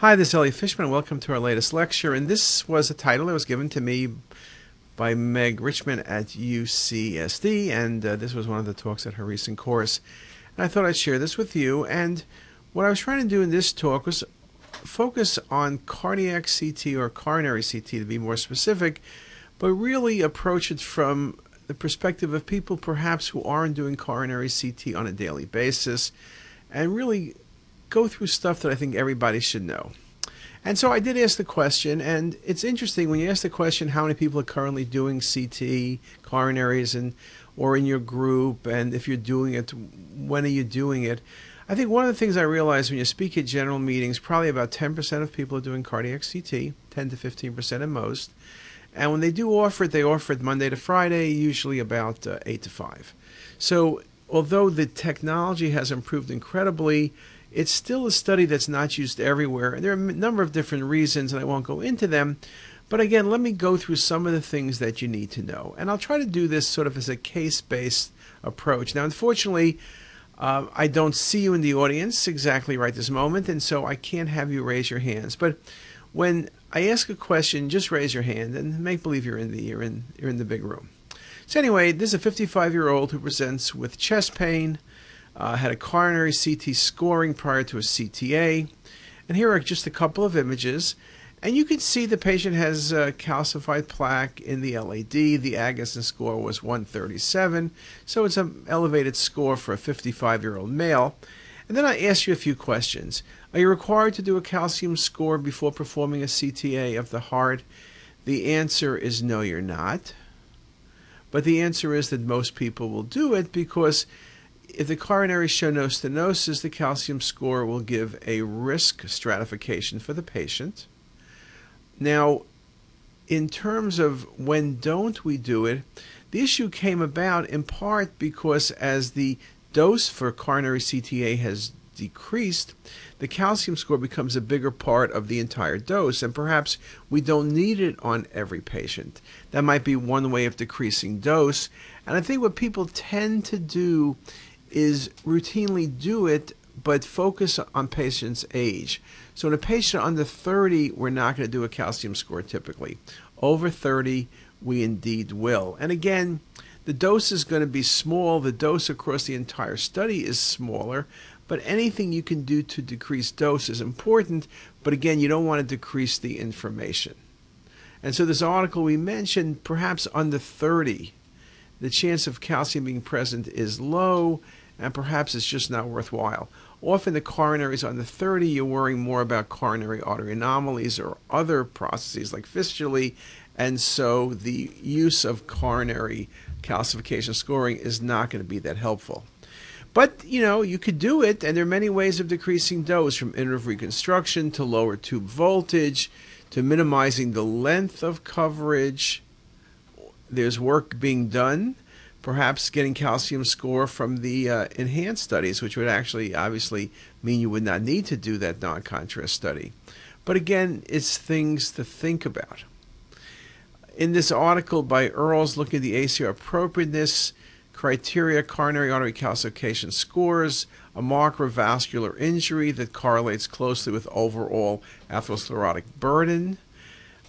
Hi, this is Ellie Fishman. Welcome to our latest lecture. And this was a title that was given to me by Meg Richmond at UCSD. And uh, this was one of the talks at her recent course. And I thought I'd share this with you. And what I was trying to do in this talk was focus on cardiac CT or coronary CT to be more specific, but really approach it from the perspective of people perhaps who aren't doing coronary CT on a daily basis and really go through stuff that I think everybody should know. And so I did ask the question, and it's interesting when you ask the question how many people are currently doing CT, coronaries, and or in your group, and if you're doing it, when are you doing it? I think one of the things I realized when you speak at general meetings, probably about 10% of people are doing cardiac CT, 10 to 15% at most. And when they do offer it, they offer it Monday to Friday, usually about uh, 8 to 5. So although the technology has improved incredibly, it's still a study that's not used everywhere. And there are a number of different reasons, and I won't go into them. But again, let me go through some of the things that you need to know. And I'll try to do this sort of as a case based approach. Now, unfortunately, uh, I don't see you in the audience exactly right this moment, and so I can't have you raise your hands. But when I ask a question, just raise your hand and make believe you're in the you're in you're in the big room. So anyway, this is a 55 year old who presents with chest pain, uh, had a coronary CT scoring prior to a CTA. And here are just a couple of images. And you can see the patient has uh, calcified plaque in the LAD. The Agatston score was 137, so it's an elevated score for a 55 year old male. And then I ask you a few questions. Are you required to do a calcium score before performing a CTA of the heart? The answer is no, you're not. But the answer is that most people will do it because if the coronary show no stenosis, the calcium score will give a risk stratification for the patient. Now, in terms of when don't we do it, the issue came about in part because as the dose for coronary CTA has decreased, the calcium score becomes a bigger part of the entire dose, and perhaps we don't need it on every patient. That might be one way of decreasing dose. And I think what people tend to do is routinely do it, but focus on patient's age. So in a patient under 30, we're not going to do a calcium score typically. Over 30, we indeed will. And again, the dose is going to be small. The dose across the entire study is smaller, but anything you can do to decrease dose is important. But again, you don't want to decrease the information. And so this article we mentioned, perhaps under 30, the chance of calcium being present is low and perhaps it's just not worthwhile. Often the coronaries under 30, you're worrying more about coronary artery anomalies or other processes like fistulae, and so the use of coronary calcification scoring is not going to be that helpful. But, you know, you could do it, and there are many ways of decreasing dose from interval reconstruction to lower tube voltage to minimizing the length of coverage. There's work being done perhaps getting calcium score from the uh, enhanced studies, which would actually obviously mean you would not need to do that non contrast study. But again, it's things to think about. In this article by Earls looking at the ACR appropriateness criteria, coronary artery calcification scores, a marker of vascular injury that correlates closely with overall atherosclerotic burden,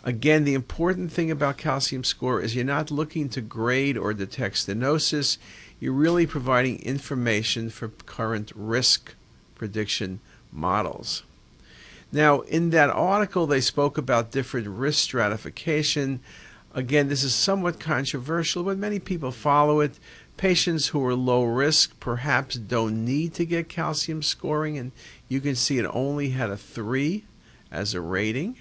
Again, the important thing about calcium score is you're not looking to grade or detect stenosis. You're really providing information for current risk prediction models. Now, in that article, they spoke about different risk stratification. Again, this is somewhat controversial, but many people follow it. Patients who are low risk perhaps don't need to get calcium scoring, and you can see it only had a 3 as a rating.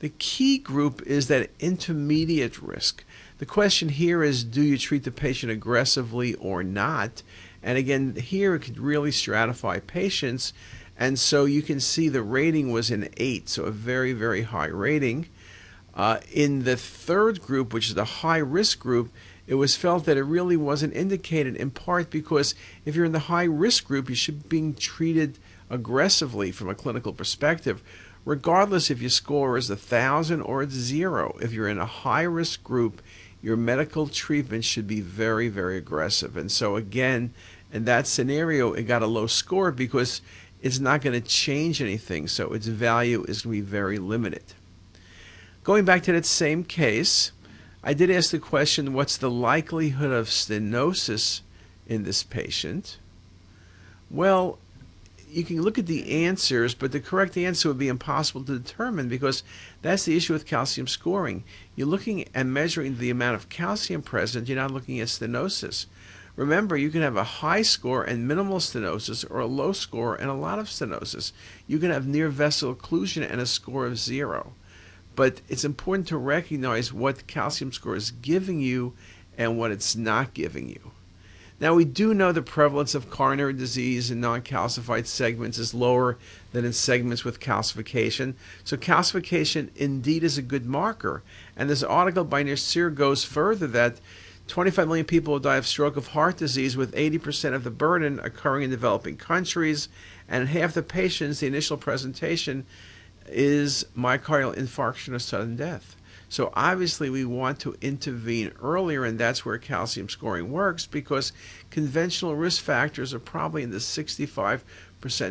The key group is that intermediate risk. The question here is do you treat the patient aggressively or not? And again, here it could really stratify patients. And so you can see the rating was an 8, so a very, very high rating. Uh, in the third group, which is the high risk group, it was felt that it really wasn't indicated in part because if you're in the high risk group, you should be being treated aggressively from a clinical perspective regardless if your score is a thousand or it's zero. If you're in a high risk group, your medical treatment should be very, very aggressive. And so, again, in that scenario, it got a low score because it's not going to change anything, so its value is going to be very limited. Going back to that same case, I did ask the question what's the likelihood of stenosis in this patient? Well, you can look at the answers, but the correct answer would be impossible to determine because that's the issue with calcium scoring. You're looking and measuring the amount of calcium present, you're not looking at stenosis. Remember, you can have a high score and minimal stenosis, or a low score and a lot of stenosis. You can have near vessel occlusion and a score of zero. But it's important to recognize what calcium score is giving you and what it's not giving you. Now, we do know the prevalence of coronary disease in non calcified segments is lower than in segments with calcification. So, calcification indeed is a good marker. And this article by Nasir goes further that 25 million people will die of stroke of heart disease, with 80% of the burden occurring in developing countries. And half the patients, the initial presentation is myocardial infarction or sudden death. So obviously we want to intervene earlier, and that's where calcium scoring works because conventional risk factors are probably in the 65%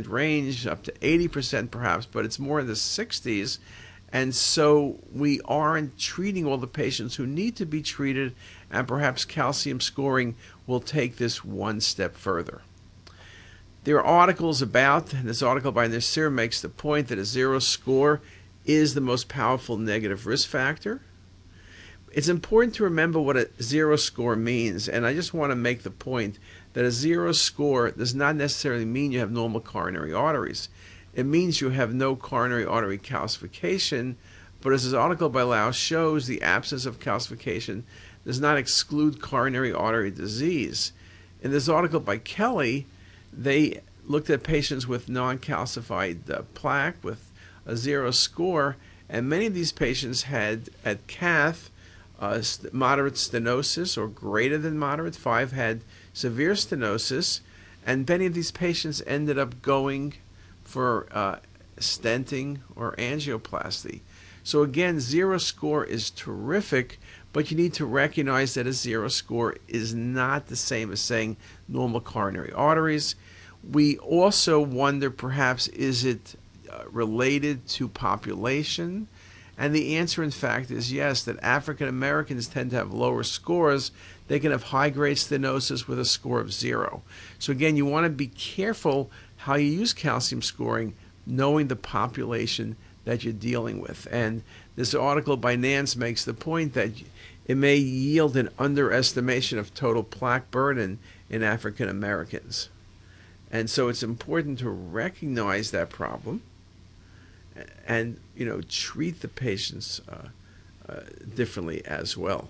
range, up to 80% perhaps, but it's more in the 60s. And so we aren't treating all the patients who need to be treated, and perhaps calcium scoring will take this one step further. There are articles about, and this article by Nasir makes the point that a zero score is the most powerful negative risk factor. It's important to remember what a zero score means, and I just want to make the point that a zero score does not necessarily mean you have normal coronary arteries. It means you have no coronary artery calcification, but as this article by Lau shows, the absence of calcification does not exclude coronary artery disease. In this article by Kelly, they looked at patients with non calcified uh, plaque with a zero score, and many of these patients had at cath uh, moderate stenosis or greater than moderate. Five had severe stenosis, and many of these patients ended up going for uh, stenting or angioplasty. So again, zero score is terrific, but you need to recognize that a zero score is not the same as saying normal coronary arteries. We also wonder perhaps is it Uh, related to population? And the answer, in fact, is yes, that African Americans tend to have lower scores. They can have high grade stenosis with a score of zero. So, again, you want to be careful how you use calcium scoring, knowing the population that you're dealing with. And this article by Nance makes the point that it may yield an underestimation of total plaque burden in African Americans. And so it's important to recognize that problem and you know treat the patients uh, uh, differently as well.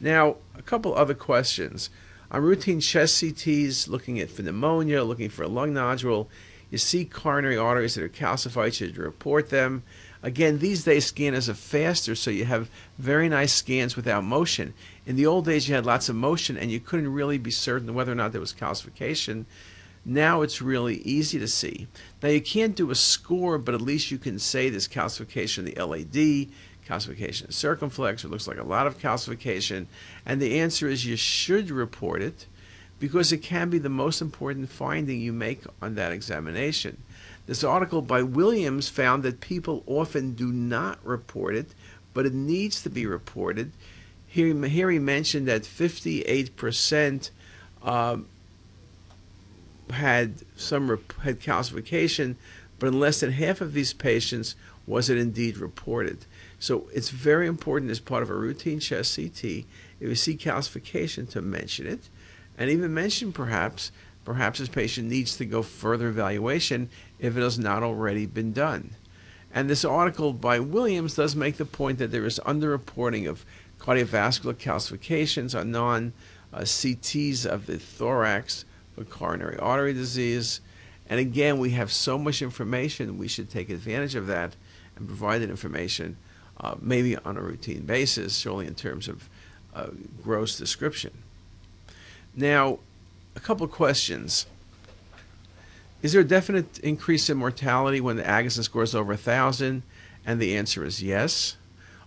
Now, a couple other questions. On routine chest CTs, looking at for pneumonia, looking for a lung nodule, you see coronary arteries that are calcified, should you report them. Again, these days scanners are faster, so you have very nice scans without motion. In the old days, you had lots of motion, and you couldn't really be certain whether or not there was calcification. Now it's really easy to see. Now you can't do a score, but at least you can say this calcification of the LAD, calcification of circumflex, it looks like a lot of calcification. And the answer is you should report it because it can be the most important finding you make on that examination. This article by Williams found that people often do not report it, but it needs to be reported. Here, here he mentioned that 58% um, had some had calcification, but in less than half of these patients was it indeed reported. So it's very important as part of a routine chest CT, if you see calcification, to mention it, and even mention perhaps perhaps this patient needs to go further evaluation if it has not already been done. And this article by Williams does make the point that there is underreporting of cardiovascular calcifications on non uh, CTs of the thorax for coronary artery disease. And again, we have so much information, we should take advantage of that and provide that information uh, maybe on a routine basis, surely in terms of uh, gross description. Now, a couple of questions. Is there a definite increase in mortality when the Agatston score is over 1,000? And the answer is yes.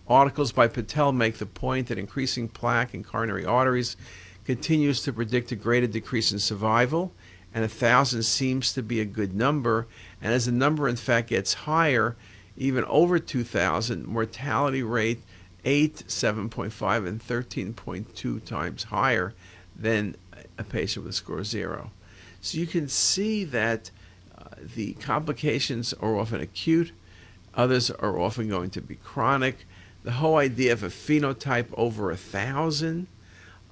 Articles by Patel make the point that increasing plaque in coronary arteries continues to predict a greater decrease in survival, and a thousand seems to be a good number. And as the number in fact gets higher, even over 2,000, mortality rate 8, 7.5, and 13.2 times higher than a patient with score zero. So you can see that uh, the complications are often acute, others are often going to be chronic. The whole idea of a phenotype over a thousand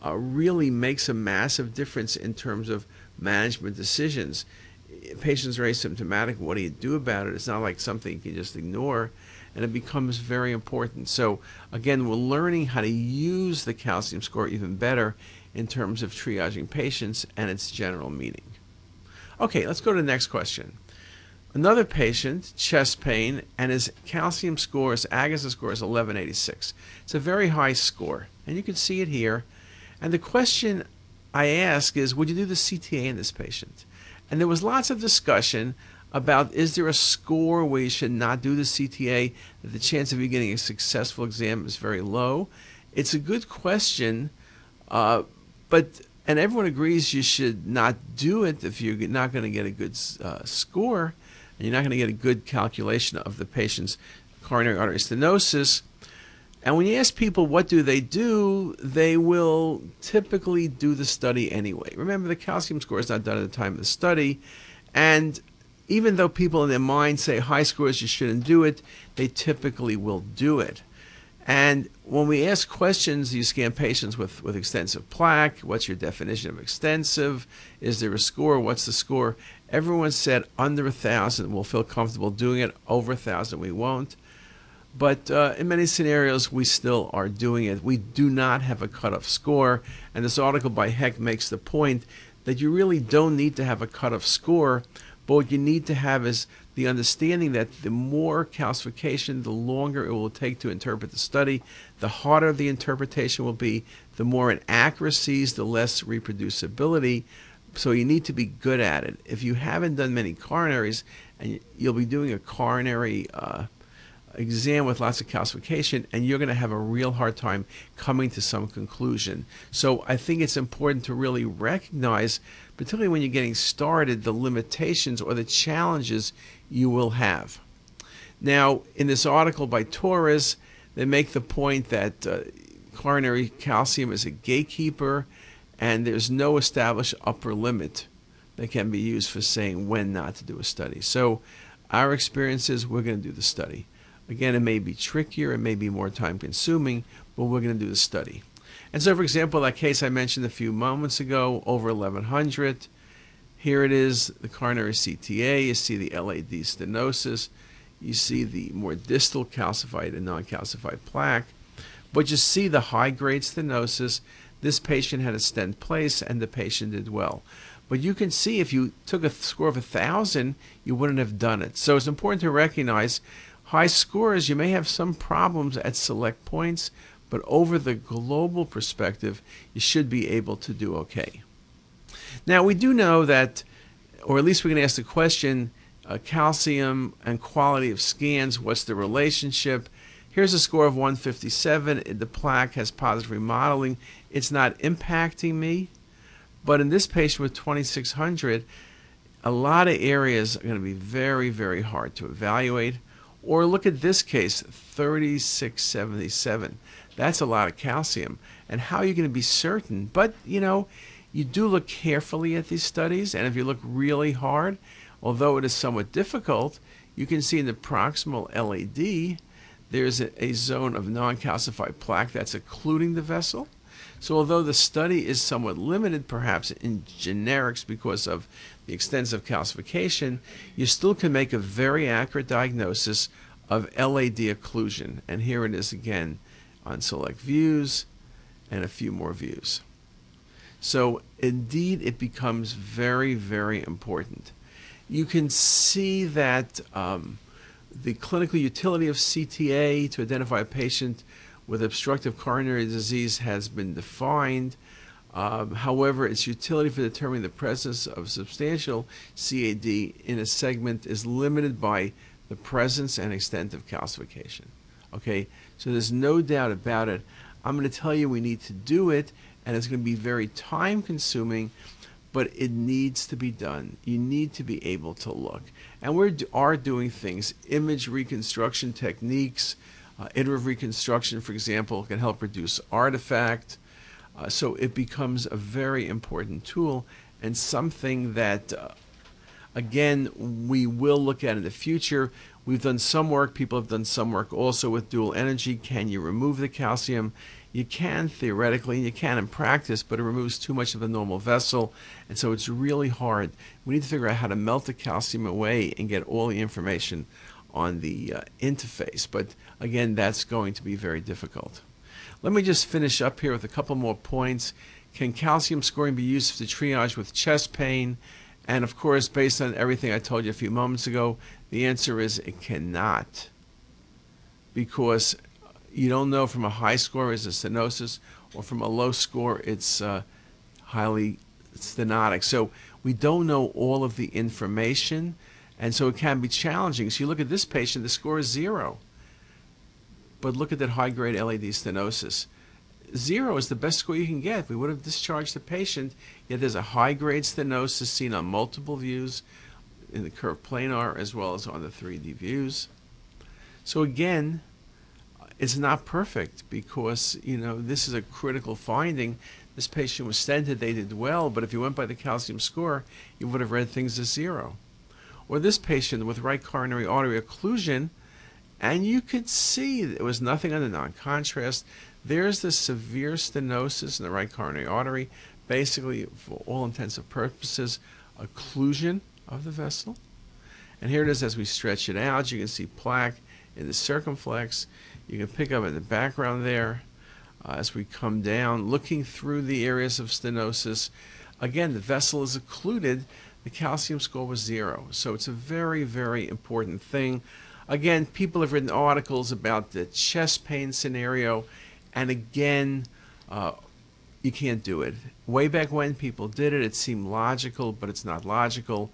uh, really makes a massive difference in terms of management decisions. Patients are asymptomatic. What do you do about it? It's not like something you can just ignore, and it becomes very important. So, again, we're learning how to use the calcium score even better in terms of triaging patients and its general meaning. Okay, let's go to the next question. Another patient, chest pain, and his calcium score, his Agatston score is 1186. It's a very high score, and you can see it here. And the question I ask is, would you do the CTA in this patient? And there was lots of discussion about is there a score where you should not do the CTA, that the chance of you getting a successful exam is very low. It's a good question, uh, but and everyone agrees you should not do it if you're not going to get a good uh, score, and you're not going to get a good calculation of the patient's coronary artery stenosis. And when you ask people what do they do, they will typically do the study anyway. Remember, the calcium score is not done at the time of the study. And even though people in their mind say high scores, you shouldn't do it, they typically will do it. And when we ask questions, you scan patients with, with extensive plaque. What's your definition of extensive? Is there a score? What's the score? Everyone said under a thousand, we'll feel comfortable doing it. Over a thousand, we won't. But uh, in many scenarios, we still are doing it. We do not have a cutoff score. And this article by Heck makes the point that you really don't need to have a cutoff score. But what you need to have is the understanding that the more calcification, the longer it will take to interpret the study, the harder the interpretation will be, the more inaccuracies, the less reproducibility. So you need to be good at it. If you haven't done many coronaries, and you'll be doing a coronary uh, exam with lots of calcification and you're going to have a real hard time coming to some conclusion. So I think it's important to really recognize, particularly when you're getting started, the limitations or the challenges you will have. Now, in this article by Torres, they make the point that uh, coronary calcium is a gatekeeper and there's no established upper limit that can be used for saying when not to do a study. So our experience is we're going to do the study. Again, it may be trickier, it may be more time consuming, but we're going to do the study. And so, for example, that case I mentioned a few moments ago, over 1100, here it is, the coronary CTA, you see the LAD stenosis, you see the more distal calcified and non-calcified plaque, but you see the high-grade stenosis. This patient had a stent placed and the patient did well. But you can see if you took a score of a 1,000, you wouldn't have done it. So it's important to recognize high scores, you may have some problems at select points, but over the global perspective, you should be able to do okay. Now, we do know that, or at least we can ask the question uh, calcium and quality of scans, what's the relationship? Here's a score of 157. The plaque has positive remodeling. It's not impacting me. But in this patient with 2600, a lot of areas are going to be very, very hard to evaluate. Or look at this case, 3677. That's a lot of calcium. And how are you going to be certain? But, you know, you do look carefully at these studies, and if you look really hard, although it is somewhat difficult, you can see in the proximal LAD, there's a, a zone of non-calcified plaque that's occluding the vessel. So although the study is somewhat limited perhaps in generics because of the extensive calcification, you still can make a very accurate diagnosis of LAD occlusion. And here it is again on select views and a few more views. So indeed, it becomes very, very important. You can see that um, the clinical utility of CTA to identify a patient with obstructive coronary disease has been defined. Um, however, its utility for determining the presence of substantial CAD in a segment is limited by the presence and extent of calcification. Okay, so there's no doubt about it. I'm going to tell you we need to do it, and it's going to be very time consuming, but it needs to be done. You need to be able to look. And we are doing things, image reconstruction techniques, uh, iterative reconstruction, for example, can help reduce artifact. Uh, so it becomes a very important tool and something that, uh, again, we will look at in the future. We've done some work, people have done some work also with dual energy. Can you remove the calcium? You can theoretically, and you can in practice, but it removes too much of the normal vessel, and so it's really hard. We need to figure out how to melt the calcium away and get all the information on the uh, interface. But again, that's going to be very difficult. Let me just finish up here with a couple more points. Can calcium scoring be used to triage with chest pain? And of course, based on everything I told you a few moments ago, the answer is it cannot. Because you don't know from a high score is a stenosis or from a low score it's uh, highly stenotic. So we don't know all of the information. And so it can be challenging. So you look at this patient, the score is zero. But look at that high grade LAD stenosis. Zero is the best score you can get. We would have discharged the patient, yet there's a high grade stenosis seen on multiple views in the curved planar as well as on the 3D views. So again, it's not perfect because, you know, this is a critical finding. This patient was stented, they did well, but if you went by the calcium score, you would have read things as zero or this patient with right coronary artery occlusion, and you could see there was nothing on the non-contrast. There's the severe stenosis in the right coronary artery, basically, for all intents and purposes, occlusion of the vessel. And here it is as we stretch it out. You can see plaque in the circumflex. You can pick up in the background there uh, as we come down, looking through the areas of stenosis. Again, the vessel is occluded the calcium score was zero. So it's a very, very important thing. Again, people have written articles about the chest pain scenario, and again, uh, you can't do it. Way back when people did it, it seemed logical, but it's not logical.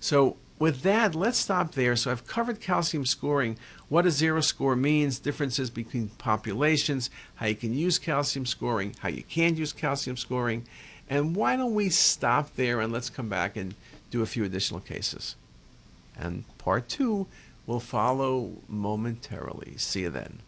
So with that, let's stop there. So I've covered calcium scoring, what a zero score means, differences between populations, how you can use calcium scoring, how you can't use calcium scoring, and why don't we stop there and let's come back and do a few additional cases. And part two will follow momentarily. See you then.